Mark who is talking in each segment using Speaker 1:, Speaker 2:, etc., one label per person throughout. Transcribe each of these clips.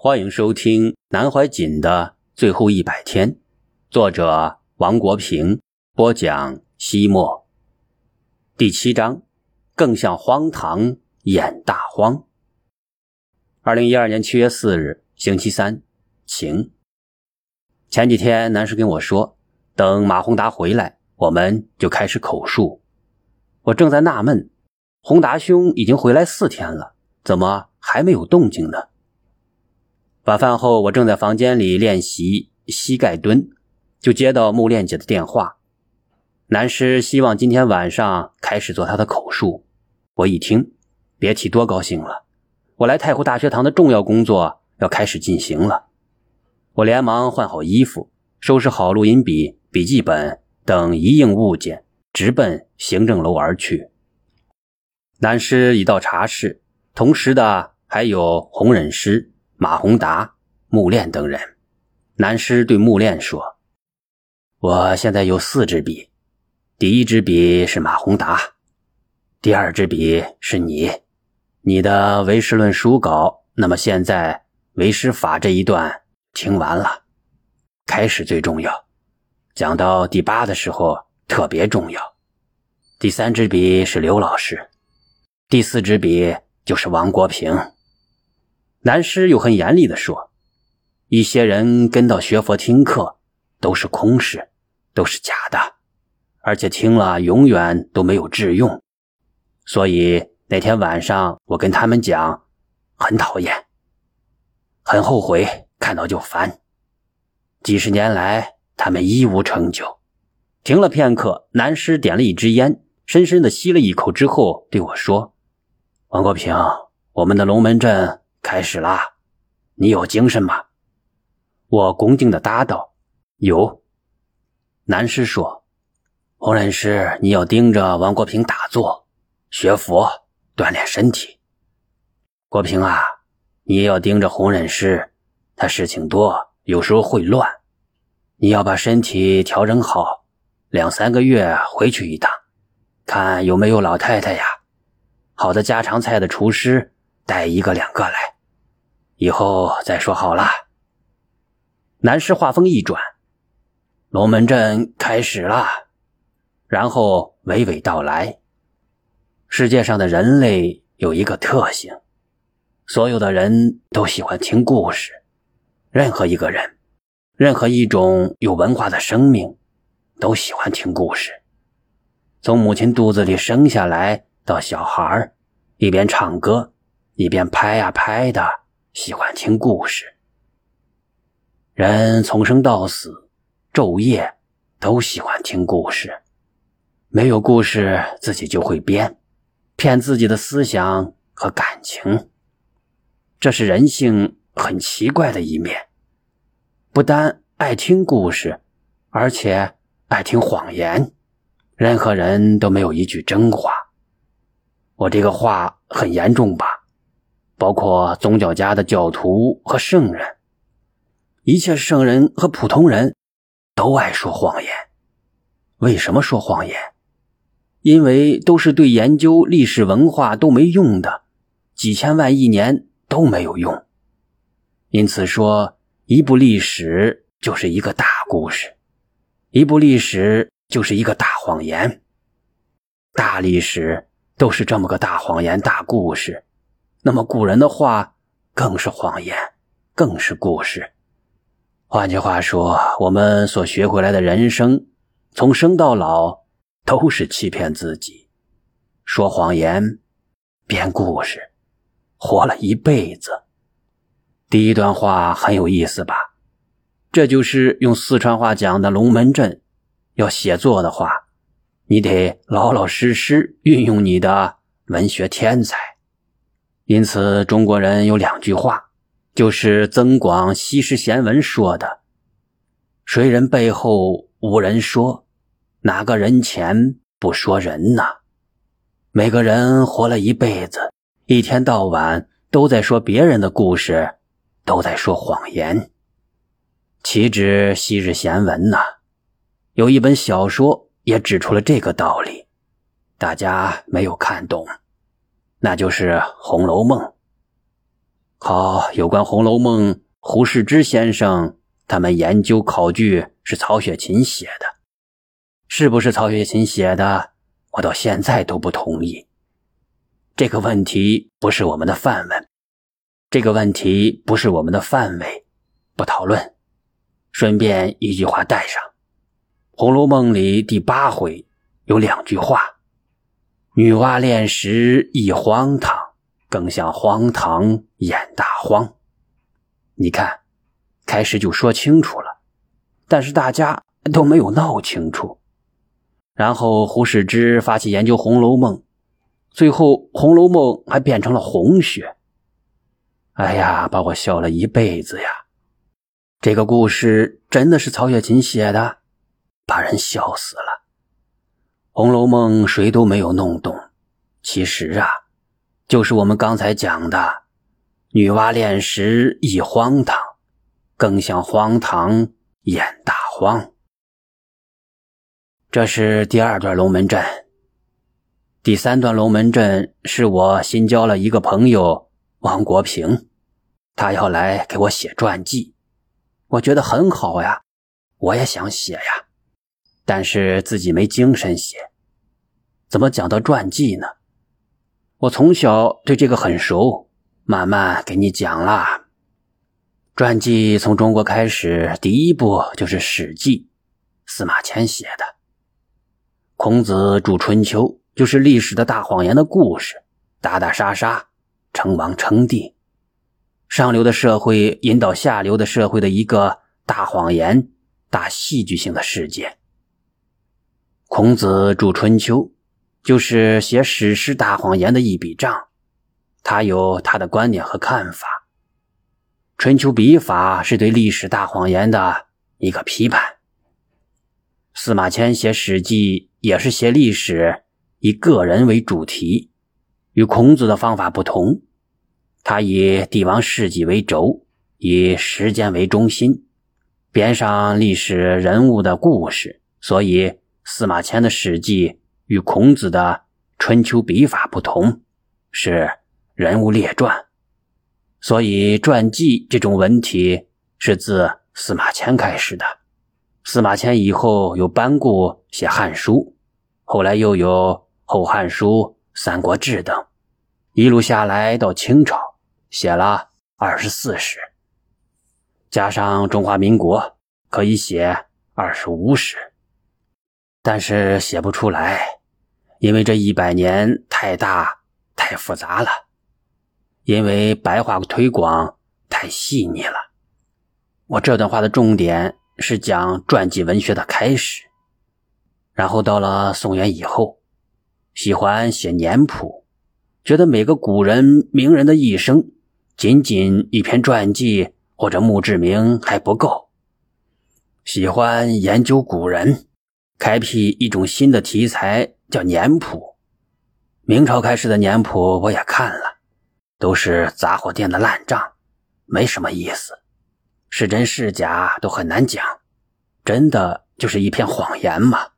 Speaker 1: 欢迎收听南怀瑾的最后一百天，作者王国平播讲。西末第七章，更像荒唐演大荒。二零一二年七月四日，星期三，晴。前几天南师跟我说，等马宏达回来，我们就开始口述。我正在纳闷，宏达兄已经回来四天了，怎么还没有动静呢？晚饭后，我正在房间里练习膝盖蹲，就接到木练姐的电话。南师希望今天晚上开始做他的口述。我一听，别提多高兴了。我来太湖大学堂的重要工作要开始进行了。我连忙换好衣服，收拾好录音笔、笔记本等一应物件，直奔行政楼而去。南师已到茶室，同时的还有红忍师、马宏达、木炼等人。南师对木炼说：“我现在有四支笔。”第一支笔是马宏达，第二支笔是你，你的唯识论书稿。那么现在唯识法这一段听完了，开始最重要，讲到第八的时候特别重要。第三支笔是刘老师，第四支笔就是王国平。南师又很严厉地说：“一些人跟到学佛听课，都是空事，都是假的。”而且听了永远都没有治用，所以那天晚上我跟他们讲，很讨厌，很后悔，看到就烦。几十年来，他们一无成就。停了片刻，南师点了一支烟，深深的吸了一口之后对我说：“王国平，我们的龙门阵开始啦，你有精神吗？”我恭敬的答道：“有。”南师说。红人师，你要盯着王国平打坐、学佛、锻炼身体。国平啊，你也要盯着红人师，他事情多，有时候会乱。你要把身体调整好，两三个月回去一趟，看有没有老太太呀，好的家常菜的厨师带一个两个来，以后再说好了。南师话锋一转，龙门阵开始了。然后娓娓道来。世界上的人类有一个特性，所有的人都喜欢听故事。任何一个人，任何一种有文化的生命，都喜欢听故事。从母亲肚子里生下来到小孩一边唱歌，一边拍呀拍的，喜欢听故事。人从生到死，昼夜都喜欢听故事。没有故事，自己就会编，骗自己的思想和感情。这是人性很奇怪的一面，不单爱听故事，而且爱听谎言。任何人都没有一句真话。我这个话很严重吧？包括宗教家的教徒和圣人，一切圣人和普通人都爱说谎言。为什么说谎言？因为都是对研究历史文化都没用的，几千万亿年都没有用。因此说，一部历史就是一个大故事，一部历史就是一个大谎言。大历史都是这么个大谎言、大故事，那么古人的话更是谎言，更是故事。换句话说，我们所学回来的人生，从生到老。都是欺骗自己，说谎言，编故事，活了一辈子。第一段话很有意思吧？这就是用四川话讲的龙门阵。要写作的话，你得老老实实运用你的文学天才。因此，中国人有两句话，就是增广西施贤文说的：“谁人背后无人说。”哪个人前不说人呢？每个人活了一辈子，一天到晚都在说别人的故事，都在说谎言。岂止昔日贤文呐？有一本小说也指出了这个道理，大家没有看懂，那就是《红楼梦》。好，有关《红楼梦》，胡适之先生他们研究考据是曹雪芹写的，是不是曹雪芹写的？我到现在都不同意。这个问题不是我们的范文，这个问题不是我们的范围，不讨论。顺便一句话带上，《红楼梦》里第八回有两句话：“女娲炼石一荒唐。”更像荒唐演大荒，你看，开始就说清楚了，但是大家都没有闹清楚。然后胡适之发起研究《红楼梦》，最后《红楼梦》还变成了红学。哎呀，把我笑了一辈子呀！这个故事真的是曹雪芹写的，把人笑死了。《红楼梦》谁都没有弄懂，其实啊。就是我们刚才讲的，女娲炼石一荒唐，更像荒唐演大荒。这是第二段龙门阵。第三段龙门阵是我新交了一个朋友王国平，他要来给我写传记，我觉得很好呀，我也想写呀，但是自己没精神写，怎么讲到传记呢？我从小对这个很熟，慢慢给你讲啦。传记从中国开始，第一部就是《史记》，司马迁写的。孔子著《春秋》，就是历史的大谎言的故事，打打杀杀，称王称帝，上流的社会引导下流的社会的一个大谎言、大戏剧性的事件。孔子著《春秋》。就是写史诗大谎言的一笔账，他有他的观点和看法。春秋笔法是对历史大谎言的一个批判。司马迁写《史记》也是写历史，以个人为主题，与孔子的方法不同。他以帝王事迹为轴，以时间为中心，编上历史人物的故事。所以，司马迁的《史记》。与孔子的春秋笔法不同，是人物列传，所以传记这种文体是自司马迁开始的。司马迁以后有班固写《汉书》，后来又有《后汉书》《三国志》等，一路下来到清朝写了二十四史，加上中华民国可以写二十五史，但是写不出来。因为这一百年太大太复杂了，因为白话推广太细腻了。我这段话的重点是讲传记文学的开始，然后到了宋元以后，喜欢写年谱，觉得每个古人名人的一生，仅仅一篇传记或者墓志铭还不够，喜欢研究古人，开辟一种新的题材。叫年谱，明朝开始的年谱我也看了，都是杂货店的烂账，没什么意思，是真是假都很难讲，真的就是一片谎言嘛。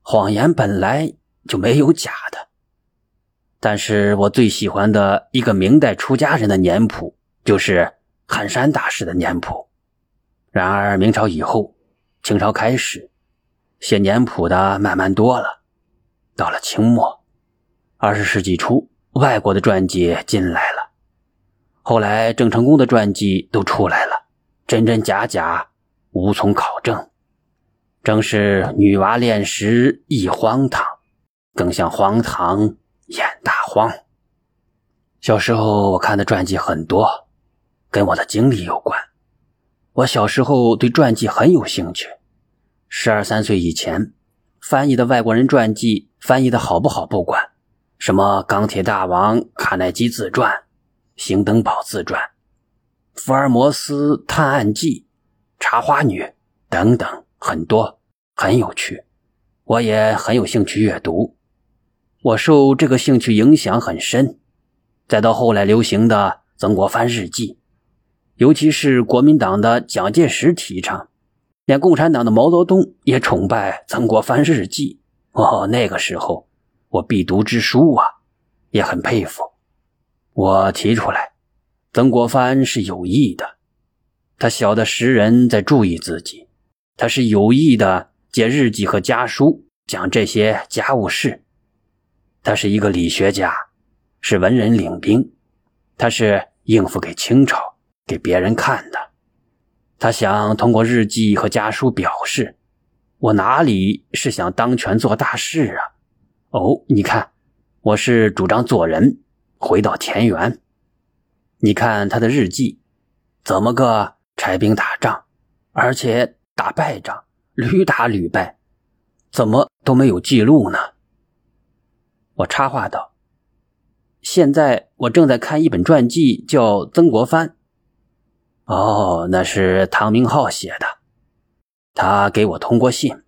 Speaker 1: 谎言本来就没有假的，但是我最喜欢的一个明代出家人的年谱，就是寒山大师的年谱。然而明朝以后，清朝开始，写年谱的慢慢多了。到了清末，二十世纪初，外国的传记进来了。后来郑成功的传记都出来了，真真假假，无从考证。正是女娲炼石一荒唐，更像荒唐演大荒。小时候我看的传记很多，跟我的经历有关。我小时候对传记很有兴趣，十二三岁以前。翻译的外国人传记翻译的好不好不管，什么钢铁大王卡耐基自传、兴登堡自传、福尔摩斯探案记、茶花女等等，很多很有趣，我也很有兴趣阅读。我受这个兴趣影响很深，再到后来流行的曾国藩日记，尤其是国民党的蒋介石提倡。连共产党的毛泽东也崇拜曾国藩日记哦，那个时候我必读之书啊，也很佩服。我提出来，曾国藩是有意的，他晓得时人在注意自己，他是有意的借日记和家书讲这些家务事。他是一个理学家，是文人领兵，他是应付给清朝、给别人看的。他想通过日记和家书表示，我哪里是想当权做大事啊？哦，你看，我是主张做人，回到田园。你看他的日记，怎么个柴兵打仗，而且打败仗，屡打屡败，怎么都没有记录呢？我插话道：“现在我正在看一本传记，叫《曾国藩》。哦，那是唐明浩写的，他给我通过信，